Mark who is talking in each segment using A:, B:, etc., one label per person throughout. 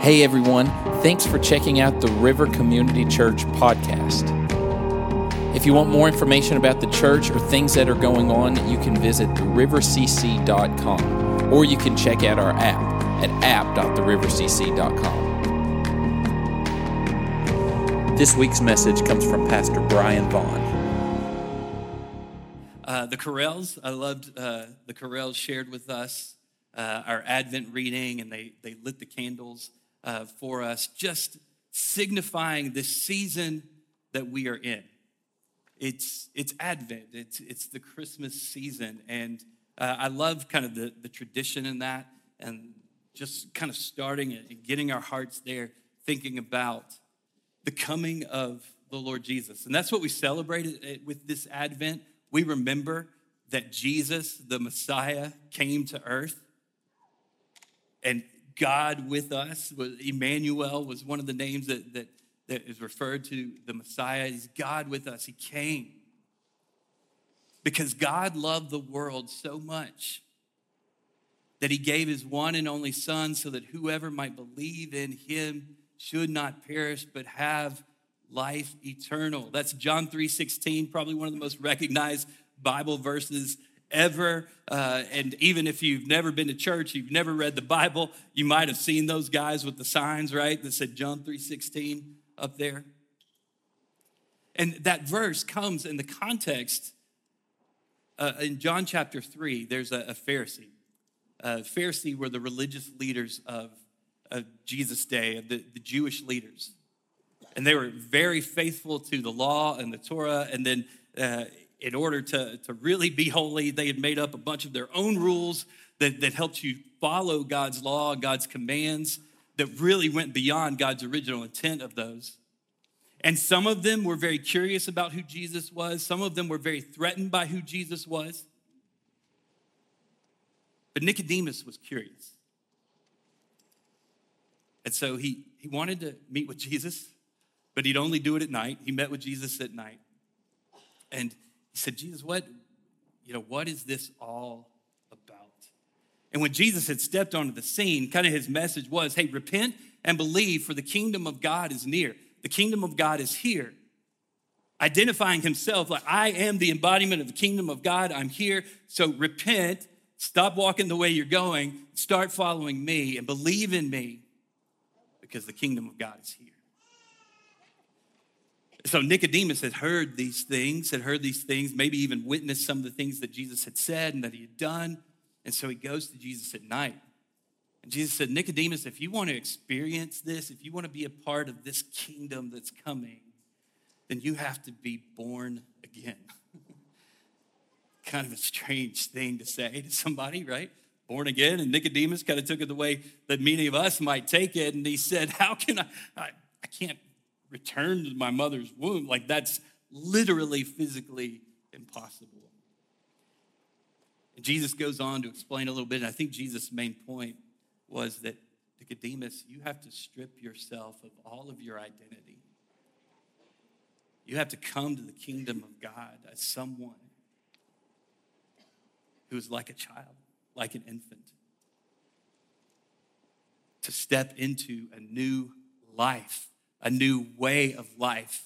A: Hey everyone, thanks for checking out the River Community Church podcast. If you want more information about the church or things that are going on, you can visit therivercc.com or you can check out our app at app.therivercc.com. This week's message comes from Pastor Bryan Vaughn.
B: Uh, the Corrells, I loved uh, the Corrells shared with us uh, our Advent reading, and they, they lit the candles uh, for us, just signifying the season that we are in. It's, it's Advent, it's, it's the Christmas season. And uh, I love kind of the, the tradition in that and just kind of starting it and getting our hearts there, thinking about the coming of the Lord Jesus. And that's what we celebrated uh, with this Advent. We remember that Jesus, the Messiah, came to earth and God with us. Emmanuel was one of the names that, that, that is referred to the Messiah. He's God with us. He came because God loved the world so much that he gave his one and only Son so that whoever might believe in him should not perish but have life eternal. That's John 3:16, probably one of the most recognized Bible verses ever. Uh, and even if you've never been to church, you've never read the Bible, you might have seen those guys with the signs, right, that said John 3.16 up there. And that verse comes in the context, uh, in John chapter 3, there's a, a Pharisee. Uh, Pharisee were the religious leaders of, of Jesus' day, the, the Jewish leaders. And they were very faithful to the law and the Torah. And then uh, in order to, to really be holy, they had made up a bunch of their own rules that, that helped you follow God's law, God's commands, that really went beyond God's original intent of those. And some of them were very curious about who Jesus was, some of them were very threatened by who Jesus was. But Nicodemus was curious. And so he, he wanted to meet with Jesus, but he'd only do it at night. He met with Jesus at night. And said, Jesus, what, you know, what is this all about? And when Jesus had stepped onto the scene, kind of his message was, hey, repent and believe, for the kingdom of God is near. The kingdom of God is here. Identifying himself like, I am the embodiment of the kingdom of God. I'm here. So repent, stop walking the way you're going, start following me, and believe in me because the kingdom of God is here. So Nicodemus had heard these things, had heard these things, maybe even witnessed some of the things that Jesus had said and that he had done. And so he goes to Jesus at night. And Jesus said, Nicodemus, if you want to experience this, if you want to be a part of this kingdom that's coming, then you have to be born again. kind of a strange thing to say to somebody, right? Born again. And Nicodemus kind of took it the way that many of us might take it. And he said, How can I? I, I can't return to my mother's womb. Like that's literally physically impossible. And Jesus goes on to explain a little bit. And I think Jesus' main point was that Nicodemus, you have to strip yourself of all of your identity. You have to come to the kingdom of God as someone who is like a child, like an infant, to step into a new life a new way of life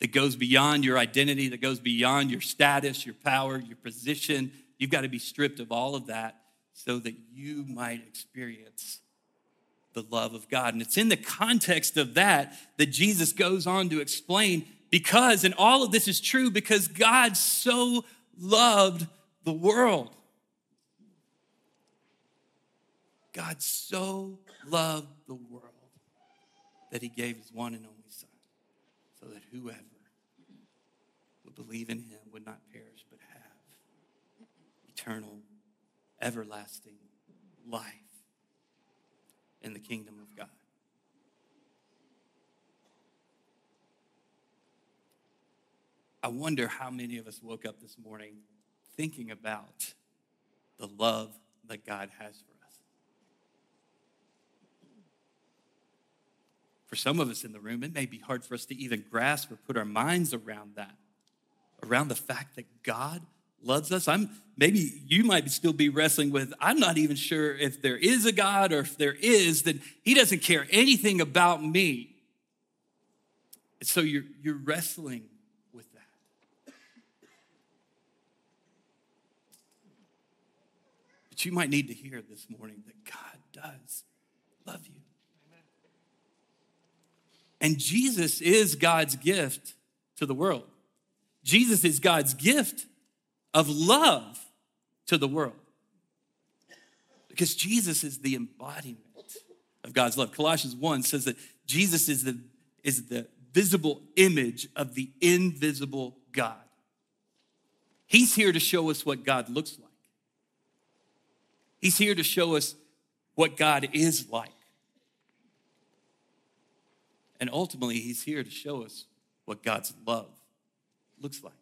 B: that goes beyond your identity, that goes beyond your status, your power, your position. You've got to be stripped of all of that so that you might experience the love of God. And it's in the context of that that Jesus goes on to explain because, and all of this is true because God so loved the world. God so loved the world that he gave his one and only Son, so that whoever would believe in him would not perish, but have eternal, everlasting life in the kingdom of God. I wonder how many of us woke up this morning thinking about the love that God has for some of us in the room, it may be hard for us to even grasp or put our minds around that, around the fact that God loves us. I'm maybe you might still be wrestling with, I'm not even sure if there is a God or if there is, that He doesn't care anything about me. And so you're, you're wrestling with that. But you might need to hear this morning that God does love you. And Jesus is God's gift to the world. Jesus is God's gift of love to the world. Because Jesus is the embodiment of God's love. Colossians 1 says that Jesus is the, is the visible image of the invisible God. He's here to show us what God looks like. He's here to show us what God is like. And ultimately, He's here to show us what God's love looks like.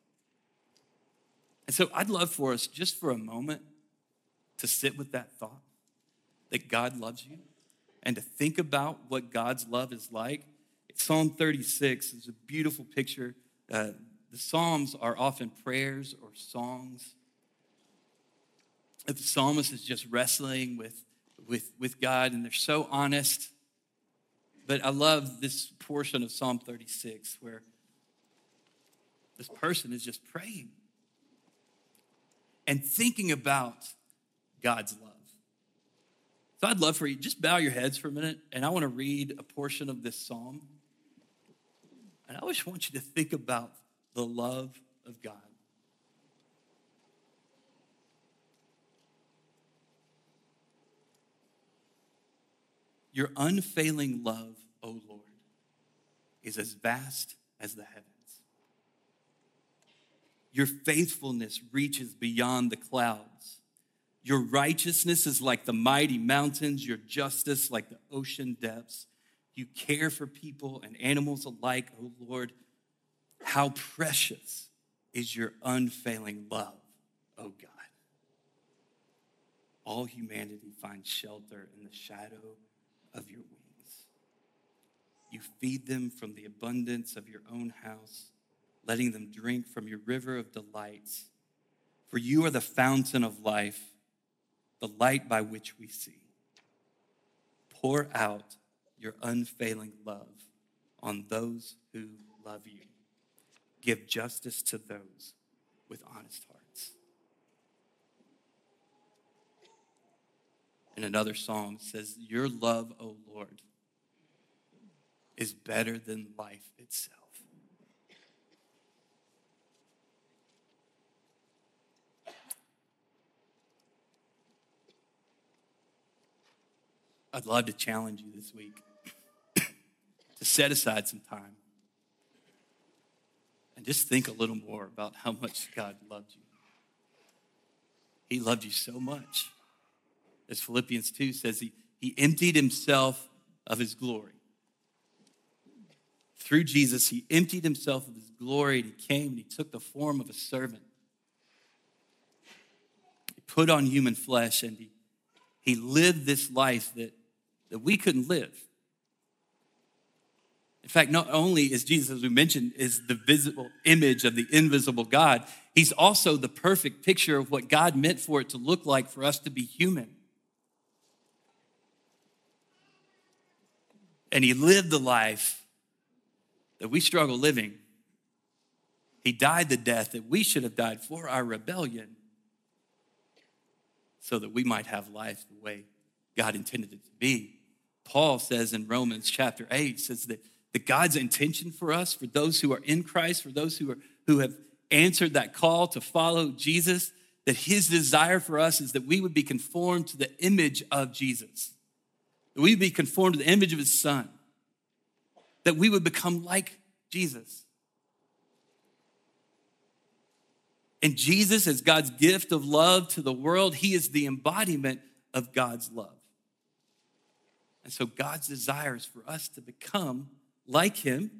B: And so I'd love for us just for a moment to sit with that thought that God loves you and to think about what God's love is like. Psalm 36 is a beautiful picture. Uh, the Psalms are often prayers or songs. The psalmist is just wrestling with, with, with God, and they're so honest. But I love this portion of Psalm 36 where this person is just praying and thinking about God's love. So I'd love for you, just bow your heads for a minute, and I want to read a portion of this psalm. And I just want you to think about the love of God. Your unfailing love, O Lord, is as vast as the heavens. Your faithfulness reaches beyond the clouds. Your righteousness is like the mighty mountains, your justice like the ocean depths. You care for people and animals alike, O Lord. How precious is your unfailing love, O God. All humanity finds shelter in the shadow of your wings. You feed them from the abundance of your own house letting them drink from your river of delights. For you are the fountain of life, the light by which we see. Pour out your unfailing love on those who love you. Give justice to those with honest hearts. In another psalm says, Your love, O Lord, is better than life itself. I'd love to challenge you this week to set aside some time and just think a little more about how much God loved you. He loved you so much. As Philippians 2 says, he, he emptied himself of his glory. Through Jesus, he emptied himself of his glory and he came and he took the form of a servant. He put on human flesh and he, he lived this life that that we couldn't live. In fact, not only is Jesus, as we mentioned, is the visible image of the invisible God, he's also the perfect picture of what God meant for it to look like for us to be human. And he lived the life that we struggle living. He died the death that we should have died for our rebellion so that we might have life the way God intended it to be. Paul says in Romans chapter 8 says that, that God's intention for us, for those who are in Christ, for those who are who have answered that call to follow Jesus, that his desire for us is that we would be conformed to the image of Jesus. That we be conformed to the image of his son. That we would become like Jesus. And Jesus, as God's gift of love to the world, he is the embodiment of God's love. And so God's desire is for us to become like him.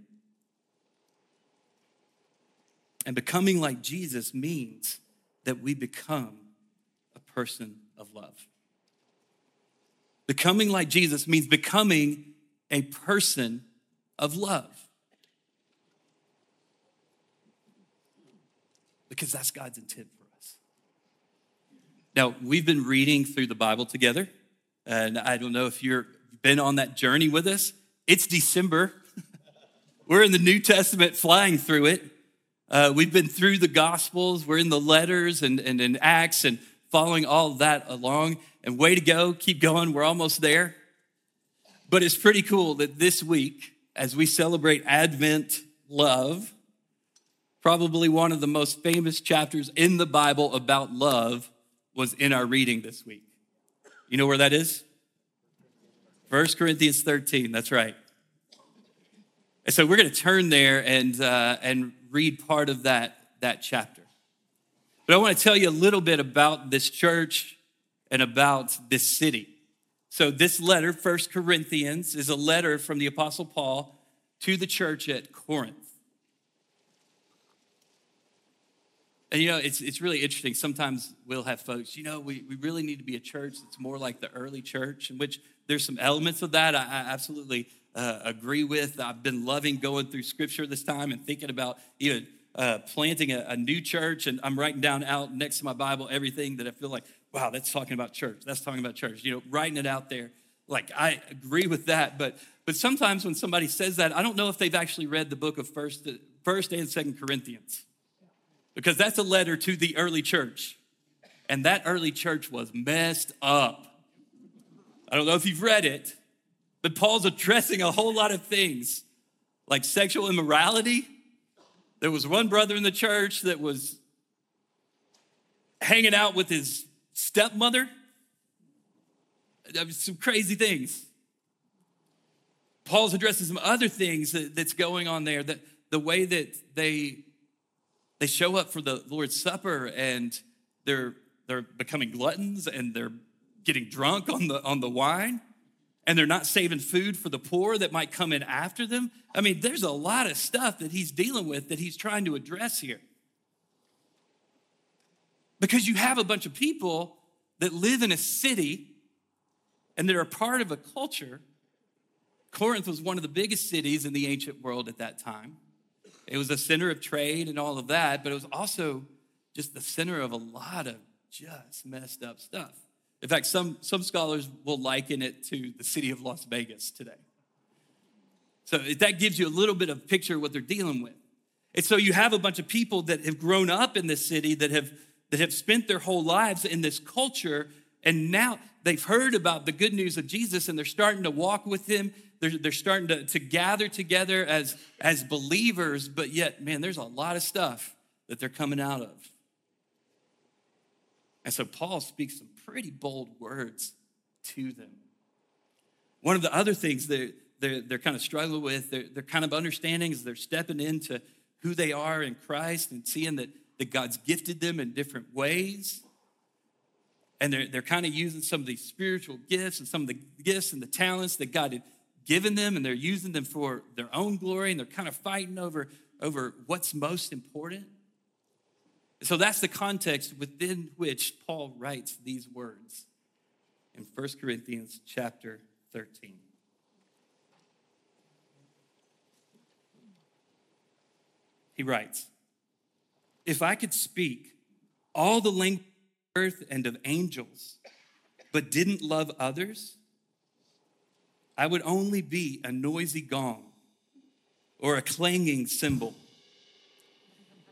B: And becoming like Jesus means that we become a person of love. Becoming like Jesus means becoming a person of love. Because that's God's intent for us. Now, we've been reading through the Bible together, and I don't know if you've been on that journey with us. It's December. We're in the New Testament flying through it. Uh, we've been through the Gospels, we're in the letters and, and in Acts and following all that along. And way to go, keep going, we're almost there. But it's pretty cool that this week, as we celebrate Advent love, probably one of the most famous chapters in the Bible about love was in our reading this week. You know where that is? 1 Corinthians 13, that's right. And so we're going to turn there and, uh, and read part of that, that chapter. But I want to tell you a little bit about this church and about this city. So this letter, 1 Corinthians, is a letter from the Apostle Paul to the church at Corinth. And you know, it's, it's really interesting. Sometimes we'll have folks, you know, we, we really need to be a church that's more like the early church, in which there's some elements of that I, I absolutely uh, agree with. I've been loving going through scripture this time and thinking about even uh, planting a, a, new church. And I'm writing down out next to my Bible everything that I feel like, wow, that's talking about church. That's talking about church. You know, writing it out there. Like I agree with that, but but sometimes when somebody says that, I don't know if they've actually read the book of First, First and Second Corinthians because that's a letter to the early church. And that early church was messed up. I don't know if you've read it, but Paul's addressing a whole lot of things like sexual immorality. There was one brother in the church that was hanging out with his stepmother. Some crazy things. Paul's addressing some other things that, that's going on there, that the way that they they show up for the Lord's Supper and they're, they're becoming gluttons and they're getting drunk on the, on the wine and they're not saving food for the poor that might come in after them. I mean, there's a lot of stuff that he's dealing with that he's trying to address here. Because you have a bunch of people that live in a city and they're a part of a culture. Corinth was one of the biggest cities in the ancient world at that time. It was a center of trade and all of that, but it was also just the center of a lot of just messed up stuff. In fact, some, some scholars will liken it to the city of Las Vegas today. So that gives you a little bit of picture of what they're dealing with. And so you have a bunch of people that have grown up in this city that have that have spent their whole lives in this culture, and now they've heard about the good news of Jesus and they're starting to walk with him they're, they're starting to, to gather together as, as believers, but yet, man, there's a lot of stuff that they're coming out of. And so Paul speaks some pretty bold words to them. One of the other things that they're, they're kind of struggling with, they're, they're kind of understanding is they're stepping into who they are in Christ and seeing that, that God's gifted them in different ways. And they're, they're kind of using some of these spiritual gifts and some of the gifts and the talents that God had given them and they're using them for their own glory and they're kind of fighting over, over what's most important. So that's the context within which Paul writes these words in 1 Corinthians chapter 13. He writes, If I could speak all the language of earth and of angels, but didn't love others, I would only be a noisy gong or a clanging cymbal.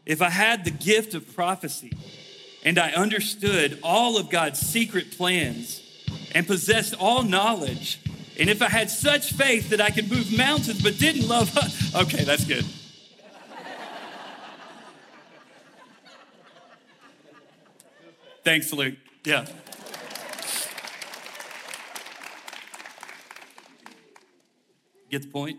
B: If I had the gift of prophecy and I understood all of God's secret plans and possessed all knowledge, and if I had such faith that I could move mountains but didn't love, okay, that's good. Thanks, Luke. Yeah. Get the point?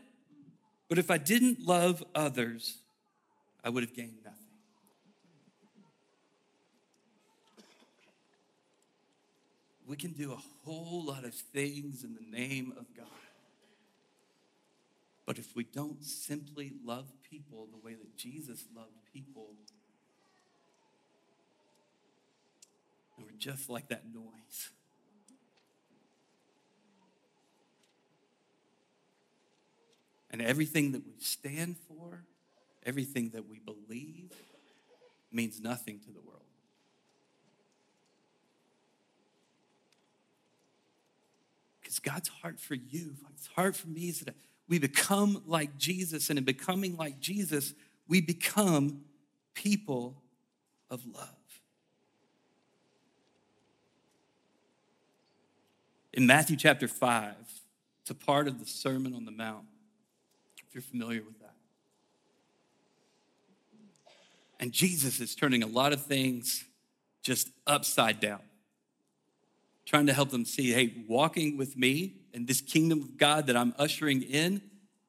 B: But if I didn't love others, I would have gained nothing. We can do a whole lot of things in the name of God. But if we don't simply love people the way that Jesus loved people, and we're just like that noise. And everything that we stand for, everything that we believe, means nothing to the world. Because God's heart for you, God's heart for me is that we become like Jesus, and in becoming like Jesus, we become people of love. In Matthew chapter 5, it's a part of the Sermon on the Mount, if you're familiar with that. And Jesus is turning a lot of things just upside down, trying to help them see hey, walking with me and this kingdom of God that I'm ushering in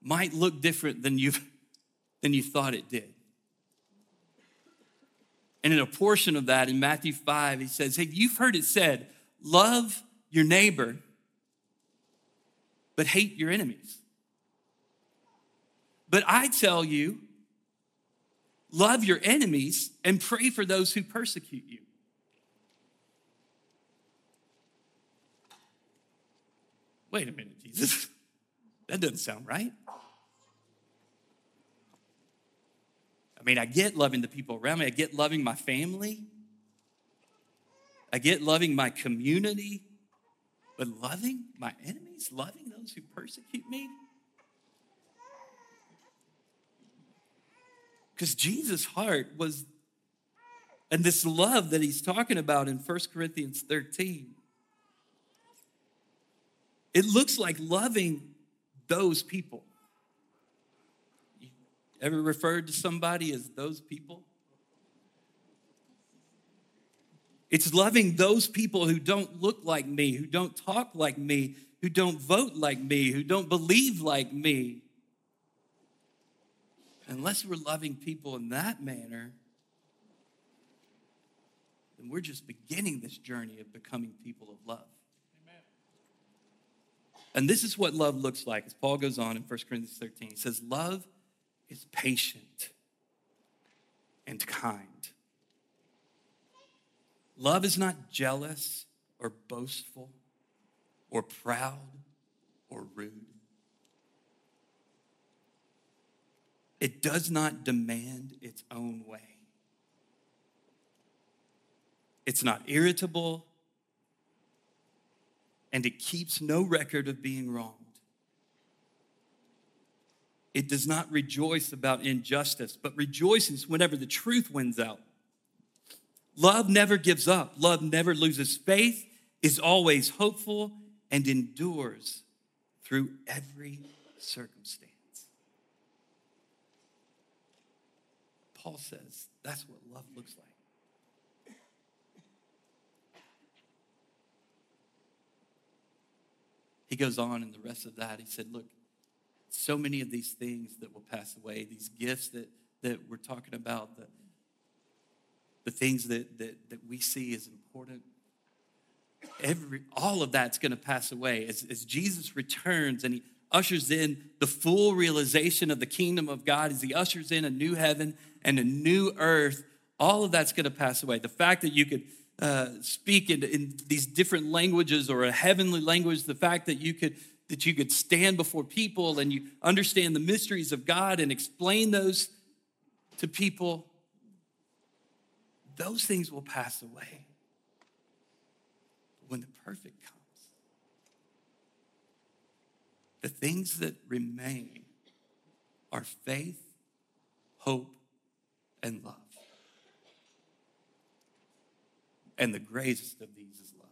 B: might look different than you've than you thought it did. And in a portion of that in Matthew 5, he says, Hey, you've heard it said, love your neighbor, but hate your enemies. But I tell you, love your enemies and pray for those who persecute you. Wait a minute, Jesus. That doesn't sound right. I mean, I get loving the people around me, I get loving my family, I get loving my community, but loving my enemies, loving those who persecute me? Because Jesus' heart was, and this love that he's talking about in 1 Corinthians 13 it looks like loving those people. You ever referred to somebody as those people? It's loving those people who don't look like me, who don't talk like me, who don't vote like me, who don't believe like me. Unless we're loving people in that manner, then we're just beginning this journey of becoming people of love. And this is what love looks like as Paul goes on in 1 Corinthians 13. He says, Love is patient and kind. Love is not jealous or boastful or proud or rude. It does not demand its own way. It's not irritable and it keeps no record of being wronged. It does not rejoice about injustice, but rejoices whenever the truth wins out. Love never gives up. Love never loses faith, is always hopeful, and endures through every circumstance. Paul says that's what love looks like. He goes on in the rest of that. He said, Look, so many of these things that will pass away, these gifts that, that we're talking about, the, the things that, that, that we see as important, every, all of that's going to pass away. As, as Jesus returns and he ushers in the full realization of the kingdom of God, as he ushers in a new heaven and a new earth, all of that's going to pass away. The fact that you could uh, speak in, in these different languages or a heavenly language, the fact that you could that you could stand before people and you understand the mysteries of God and explain those to people, those things will pass away. But When the perfect comes, the things that remain are faith, hope, and love. And the greatest of these is love.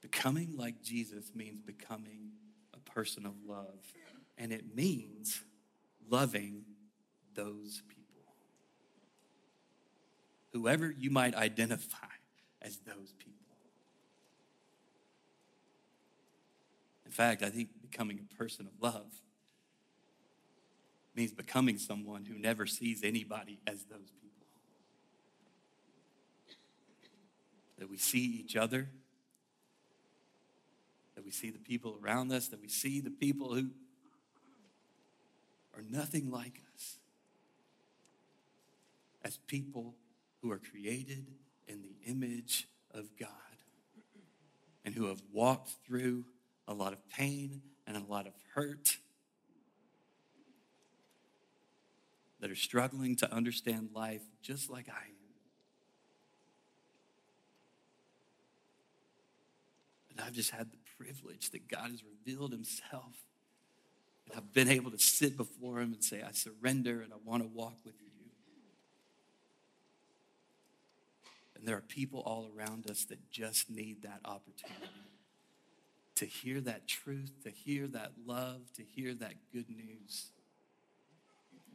B: Becoming like Jesus means becoming a person of love. And it means loving those people. Whoever you might identify as those people. In fact, I think becoming a person of love means becoming someone who never sees anybody as those people. that we see each other, that we see the people around us, that we see the people who are nothing like us as people who are created in the image of God and who have walked through a lot of pain lot of hurt that are struggling to understand life just like I am. And I've just had the privilege that God has revealed himself. And I've been able to sit before him and say, I surrender and I want to walk with you. And there are people all around us that just need that opportunity to hear that truth, to hear that love, to hear that good news.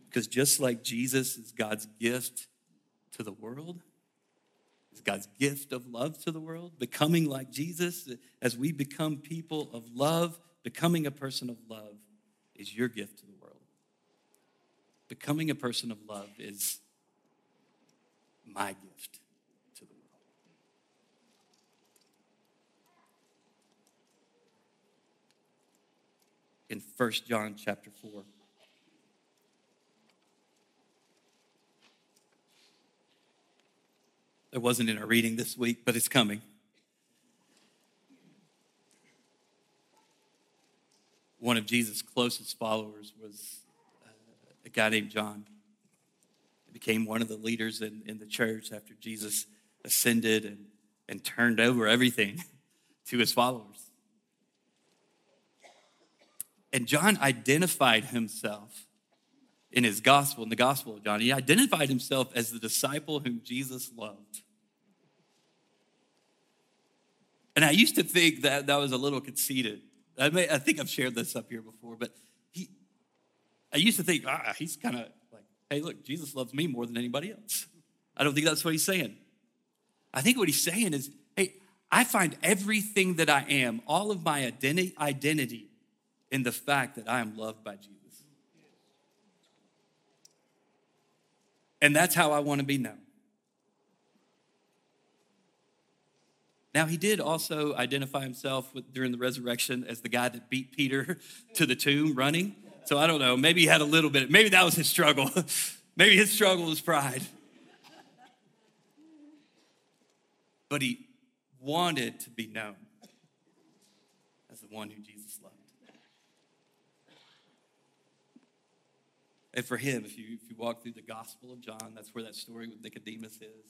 B: Because just like Jesus is God's gift to the world, is God's gift of love to the world, becoming like Jesus, as we become people of love, becoming a person of love is your gift to the world. Becoming a person of love is my gift in 1 John chapter 4. It wasn't in our reading this week, but it's coming. One of Jesus' closest followers was uh, a guy named John. He became one of the leaders in, in the church after Jesus ascended and, and turned over everything to his followers. And John identified himself in his gospel, in the gospel of John. He identified himself as the disciple whom Jesus loved. And I used to think that that was a little conceited. I, may, I think I've shared this up here before, but he, I used to think, ah, he's kind of like, hey, look, Jesus loves me more than anybody else. I don't think that's what he's saying. I think what he's saying is, hey, I find everything that I am, all of my identity, identity in the fact that I am loved by Jesus. And that's how I want to be known. Now, he did also identify himself with, during the resurrection as the guy that beat Peter to the tomb running. So I don't know, maybe he had a little bit, maybe that was his struggle. maybe his struggle was pride. But he wanted to be known as the one who Jesus loved. And for him, if you, if you walk through the Gospel of John, that's where that story with Nicodemus is.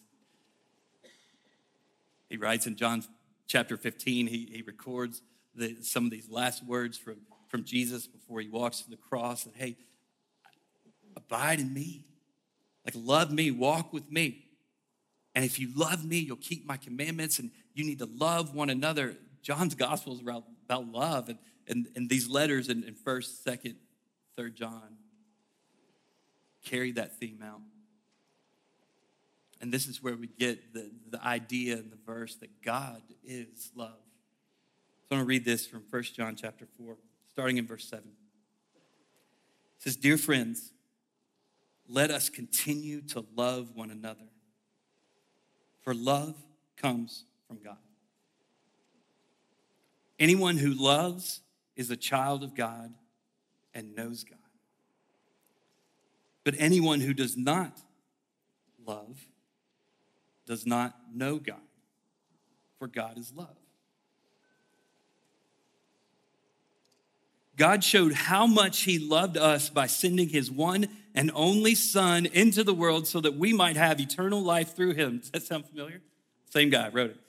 B: He writes in John chapter 15, he, he records the, some of these last words from, from Jesus before he walks to the cross and, hey, abide in me. Like, love me, walk with me. And if you love me, you'll keep my commandments and you need to love one another. John's gospel is about, about love. And, and, and these letters in, in 1st, 2nd, 3rd John carry that theme out. And this is where we get the, the idea in the verse that God is love. So I'm going to read this from 1 John chapter 4, starting in verse 7. It says, Dear friends, let us continue to love one another, for love comes from God. Anyone who loves is a child of God and knows God. But anyone who does not love does not know God, for God is love. God showed how much He loved us by sending His one and only Son into the world so that we might have eternal life through Him. Does that sound familiar? Same guy wrote it.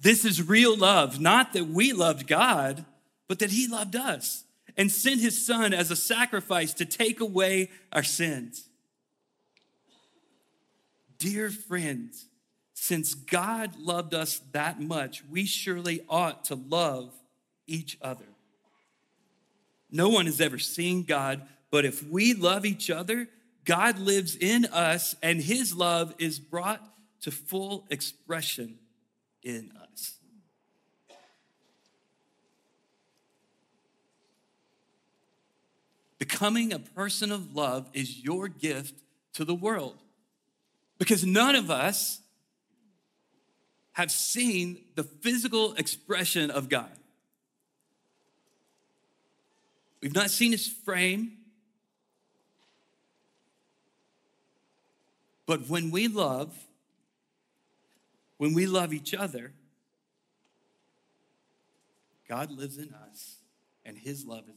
B: This is real love, not that we loved God, but that He loved us and sent his son as a sacrifice to take away our sins. Dear friends, since God loved us that much, we surely ought to love each other. No one has ever seen God, but if we love each other, God lives in us and his love is brought to full expression in us. Becoming a person of love is your gift to the world. Because none of us have seen the physical expression of God. We've not seen his frame, but when we love, when we love each other, God lives in us, and his love is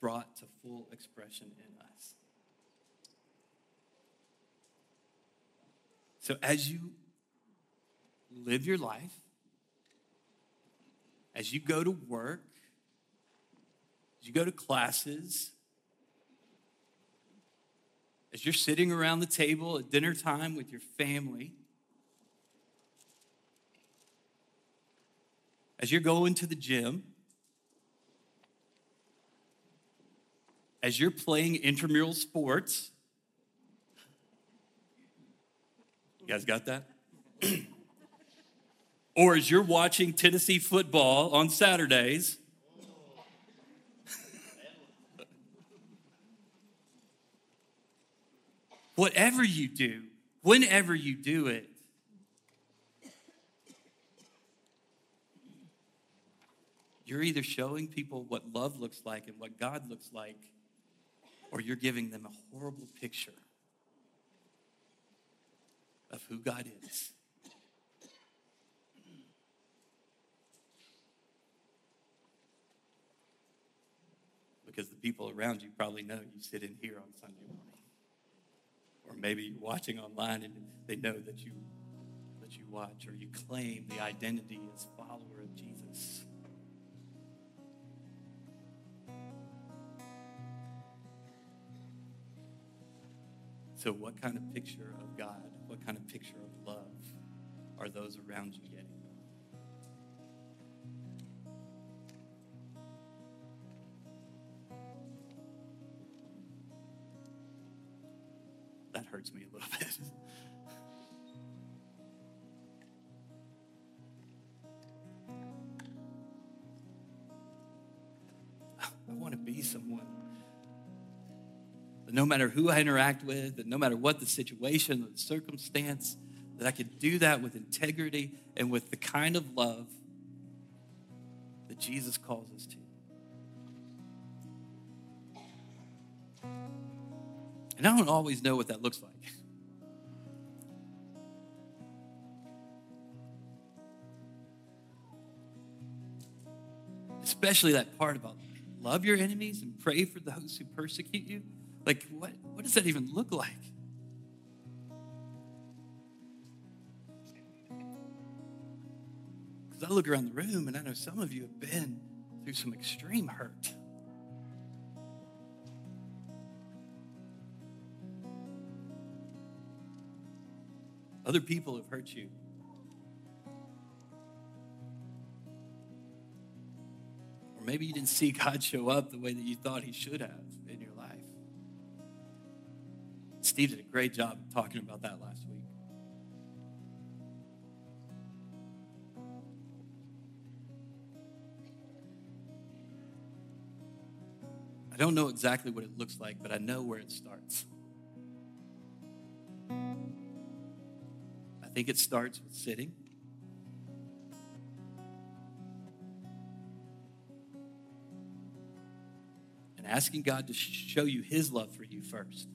B: brought to full expression in us. So as you live your life, as you go to work, as you go to classes, as you're sitting around the table at dinner time with your family, as you're going to the gym, as you're playing intramural sports, you guys got that? or as you're watching Tennessee football on Saturdays, whatever you do, whenever you do it, you're either showing people what love looks like and what God looks like, or you're giving them a horrible picture of who God is. Because the people around you probably know you sit in here on Sunday morning. Or maybe you're watching online and they know that you that you watch or you claim the identity as follower of Jesus. So, what kind of picture of God, what kind of picture of love are those around you getting? That hurts me a little bit. No matter who I interact with, that no matter what the situation or the circumstance, that I could do that with integrity and with the kind of love that Jesus calls us to. And I don't always know what that looks like. Especially that part about love your enemies and pray for those who persecute you. Like, what, what does that even look like? Because I look around the room and I know some of you have been through some extreme hurt. Other people have hurt you. Or maybe you didn't see God show up the way that you thought he should have. Steve did a great job talking about that last week. I don't know exactly what it looks like, but I know where it starts. I think it starts with sitting. and asking God to show you His love for you first.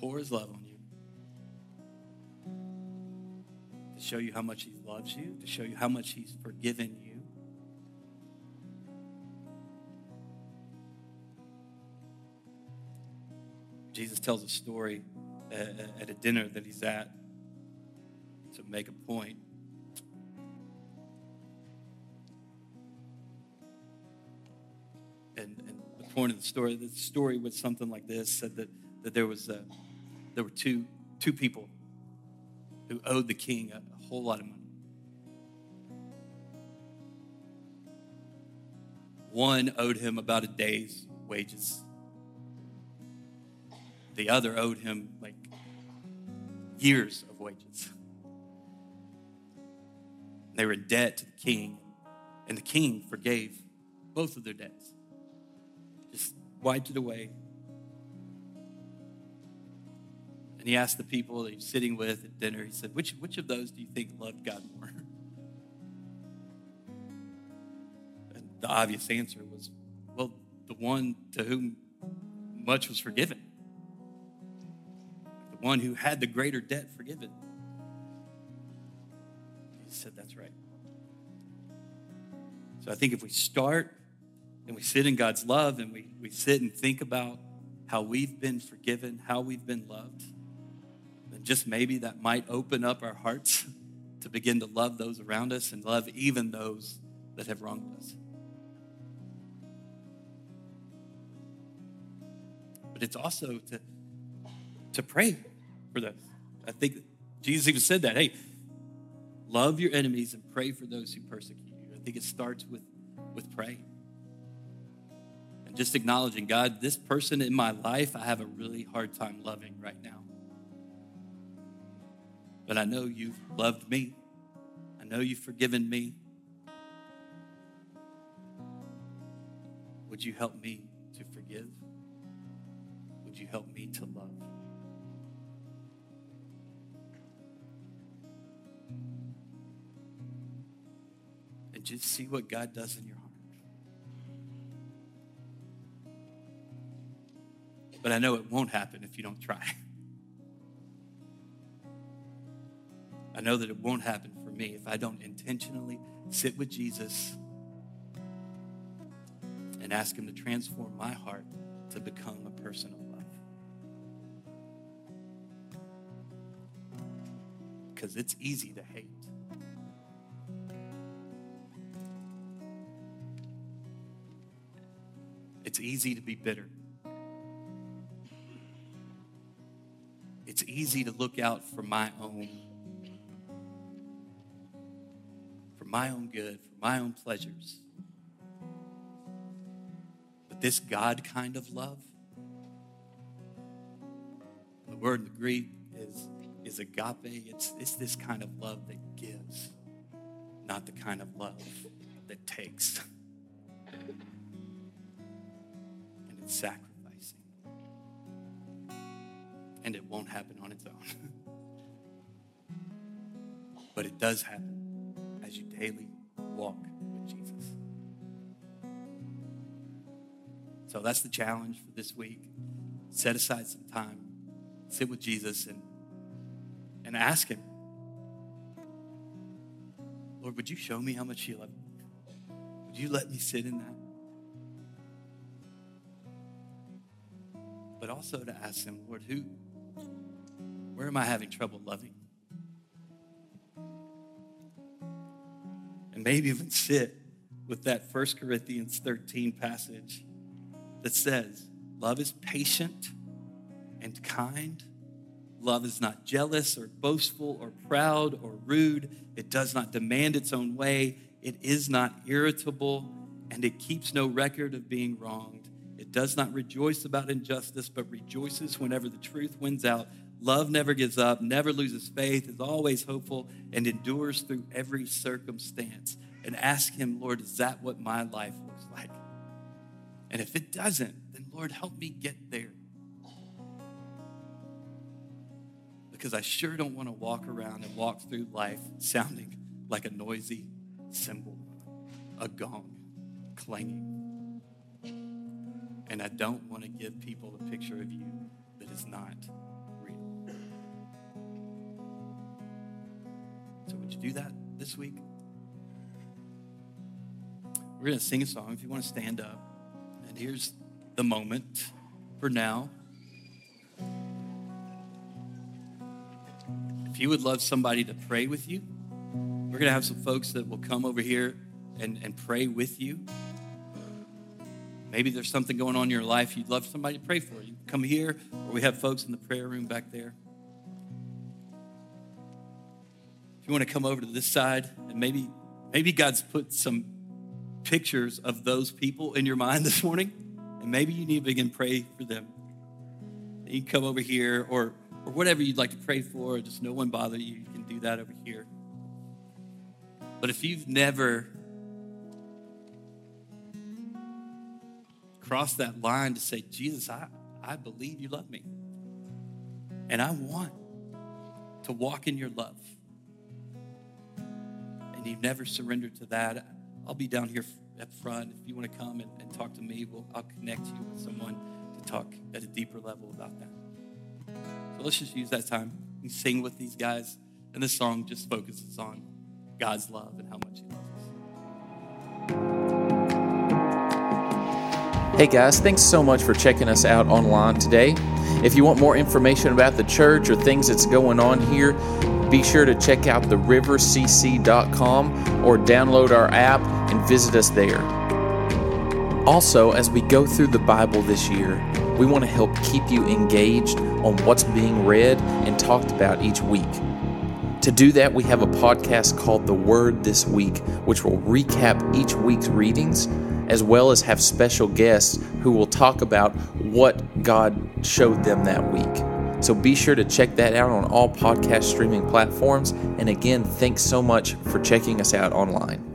B: Pour his love on you. To show you how much he loves you, to show you how much he's forgiven you. Jesus tells a story at a dinner that he's at to make a point. And, and the point of the story, the story was something like this said that, that there was a, there were two, two people who owed the king a, a whole lot of money. One owed him about a day's wages. The other owed him like years of wages. They were in debt to the king, and the king forgave both of their debts. Just wiped it away, And he asked the people that he was sitting with at dinner, he said, Which, which of those do you think loved God more? And the obvious answer was, Well, the one to whom much was forgiven, the one who had the greater debt forgiven. He said, That's right. So I think if we start and we sit in God's love and we, we sit and think about how we've been forgiven, how we've been loved, then just maybe that might open up our hearts to begin to love those around us and love even those that have wronged us. But it's also to, to pray for those. I think Jesus even said that. Hey, love your enemies and pray for those who persecute you. I think it starts with, with praying and just acknowledging God, this person in my life, I have a really hard time loving right now. But I know you've loved me, I know you've forgiven me. Would you help me to forgive? Would you help me to love? And just see what God does in your heart. But I know it won't happen if you don't try. I know that it won't happen for me if I don't intentionally sit with Jesus and ask Him to transform my heart to become a person of love. Because it's easy to hate. It's easy to be bitter. It's easy to look out for my own my own good, for my own pleasures. But this God kind of love, the word in the Greek is, is agape. It's, it's this kind of love that gives, not the kind of love that takes. and it's sacrificing. and it won't happen on its own. but it does happen daily walk with Jesus. So that's the challenge for this week. Set aside some time, sit with Jesus, and, and ask Him, Lord, would you show me how much you love me? Would you let me sit in that? But also to ask Him, Lord, who, where am I having trouble loving? And maybe even sit with that 1 Corinthians 13 passage that says, Love is patient and kind. Love is not jealous or boastful or proud or rude. It does not demand its own way. It is not irritable and it keeps no record of being wronged. It does not rejoice about injustice, but rejoices whenever the truth wins out. Love never gives up, never loses faith, is always hopeful, and endures through every circumstance. And ask Him, Lord, is that what my life looks like? And if it doesn't, then Lord, help me get there. Because I sure don't want to walk around and walk through life sounding like a noisy cymbal, a gong clanging. And I don't want to give people a picture of you that is not do that this week? We're going to sing a song if you want to stand up. And here's the moment for now. If you would love somebody to pray with you, we're going to have some folks that will come over here and, and pray with you. Maybe there's something going on in your life you'd love somebody to pray for. You come here, or we have folks in the prayer room back there. You want to come over to this side and maybe maybe God's put some pictures of those people in your mind this morning, and maybe you need to begin pray for them. You can come over here or or whatever you'd like to pray for, just no one bother you. You can do that over here. But if you've never crossed that line to say, Jesus, I, I believe you love me. And I want to walk in your love. And you've never surrendered to that. I'll be down here up front. If you want to come and, and talk to me, we'll, I'll connect you with someone to talk at a deeper level about that. So let's just use that time and sing with these guys. And this song just focuses on God's love and how much He loves us.
A: Hey guys, thanks so much for checking us out online today. If you want more information about the church or things that's going on here, be sure to check out therivercc.com or download our app and visit us there. Also, as we go through the Bible this year, we want to help keep you engaged on what's being read and talked about each week. To do that, we have a podcast called The Word This Week, which will recap each week's readings, as well as have special guests who will talk about what God showed them that week. So be sure to check that out on all podcast streaming platforms. And again, thanks so much for checking us out online.